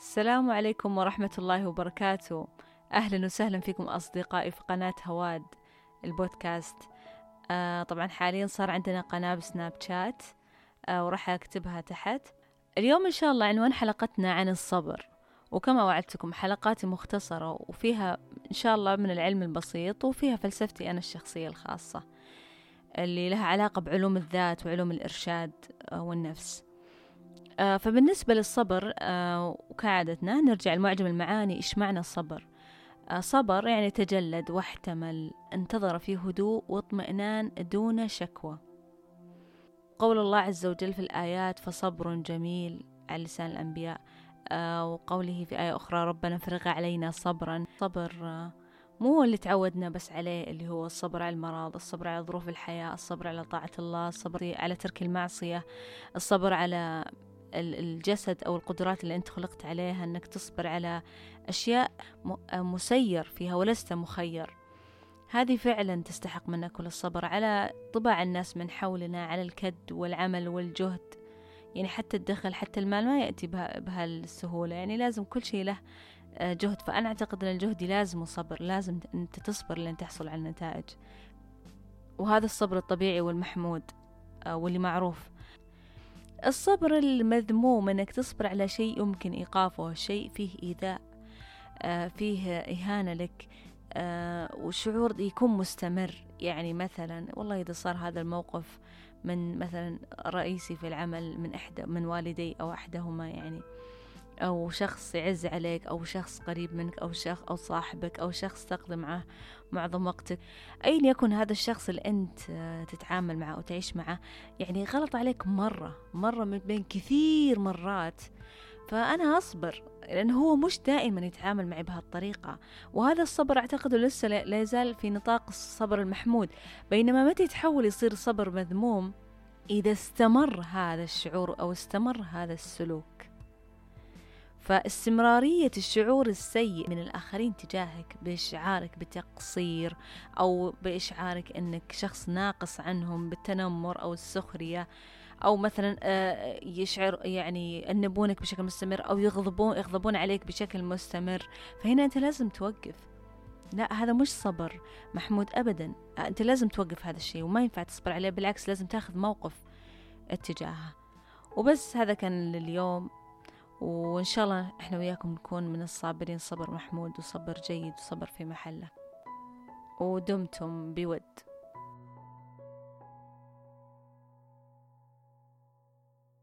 السلام عليكم ورحمة الله وبركاته. أهلا وسهلا فيكم أصدقائي في قناة هواد البودكاست. آه طبعا حاليا صار عندنا قناة بسناب شات آه وراح أكتبها تحت. اليوم إن شاء الله عنوان حلقتنا عن الصبر. وكما وعدتكم حلقاتي مختصرة وفيها إن شاء الله من العلم البسيط وفيها فلسفتي أنا الشخصية الخاصة اللي لها علاقة بعلوم الذات وعلوم الإرشاد آه، والنفس. فبالنسبة للصبر آه، وكعادتنا نرجع لمعجم المعاني إيش معنى الصبر؟ صبر يعني تجلد واحتمل انتظر في هدوء واطمئنان دون شكوى. قول الله عز وجل في الآيات فصبر جميل على لسان الأنبياء. وقوله في آية أخرى ربنا فرغ علينا صبرا صبر مو اللي تعودنا بس عليه اللي هو الصبر على المرض الصبر على ظروف الحياة الصبر على طاعة الله الصبر على ترك المعصية الصبر على الجسد أو القدرات اللي أنت خلقت عليها أنك تصبر على أشياء مسير فيها ولست مخير. هذه فعلا تستحق منا كل الصبر على طباع الناس من حولنا على الكد والعمل والجهد. يعني حتى الدخل حتى المال ما يأتي بهالسهولة. يعني لازم كل شيء له آه، جهد. فأنا أعتقد أن الجهد لازم صبر لازم أنت تصبر لين تحصل على النتائج. وهذا الصبر الطبيعي والمحمود آه، واللي معروف. الصبر المذموم أنك تصبر على شيء يمكن إيقافه شيء فيه إيذاء آه، فيه إهانة لك وشعور يكون مستمر. يعني مثلا والله إذا صار هذا الموقف من مثلا رئيسي في العمل من إحدى من والدي أو أحدهما يعني أو شخص يعز عليك أو شخص قريب منك أو شخص أو صاحبك أو شخص تقضي معه معظم وقتك. أين يكن هذا الشخص اللي أنت تتعامل معه أو تعيش معه؟ يعني غلط عليك مرة مرة من بين كثير مرات. فأنا أصبر لأنه هو مش دائما يتعامل معي بهالطريقة. وهذا الصبر أعتقد لسه لا يزال في نطاق الصبر المحمود. بينما متى يتحول يصير صبر مذموم؟ إذا استمر هذا الشعور أو استمر هذا السلوك. فاستمرارية الشعور السيء من الآخرين تجاهك بإشعارك بتقصير أو بإشعارك أنك شخص ناقص عنهم بالتنمر أو السخرية أو مثلا آه، يشعر يعني ينبونك بشكل مستمر أو يغضبون يغضبون عليك بشكل مستمر. فهنا أنت لازم توقف. لا هذا مش صبر محمود أبدا. آه، أنت لازم توقف هذا الشيء وما ينفع تصبر عليه بالعكس لازم تاخذ موقف اتجاهه. وبس هذا كان لليوم. وإن شاء الله إحنا وياكم نكون من الصابرين صبر محمود وصبر جيد وصبر في محله. ودمتم بود.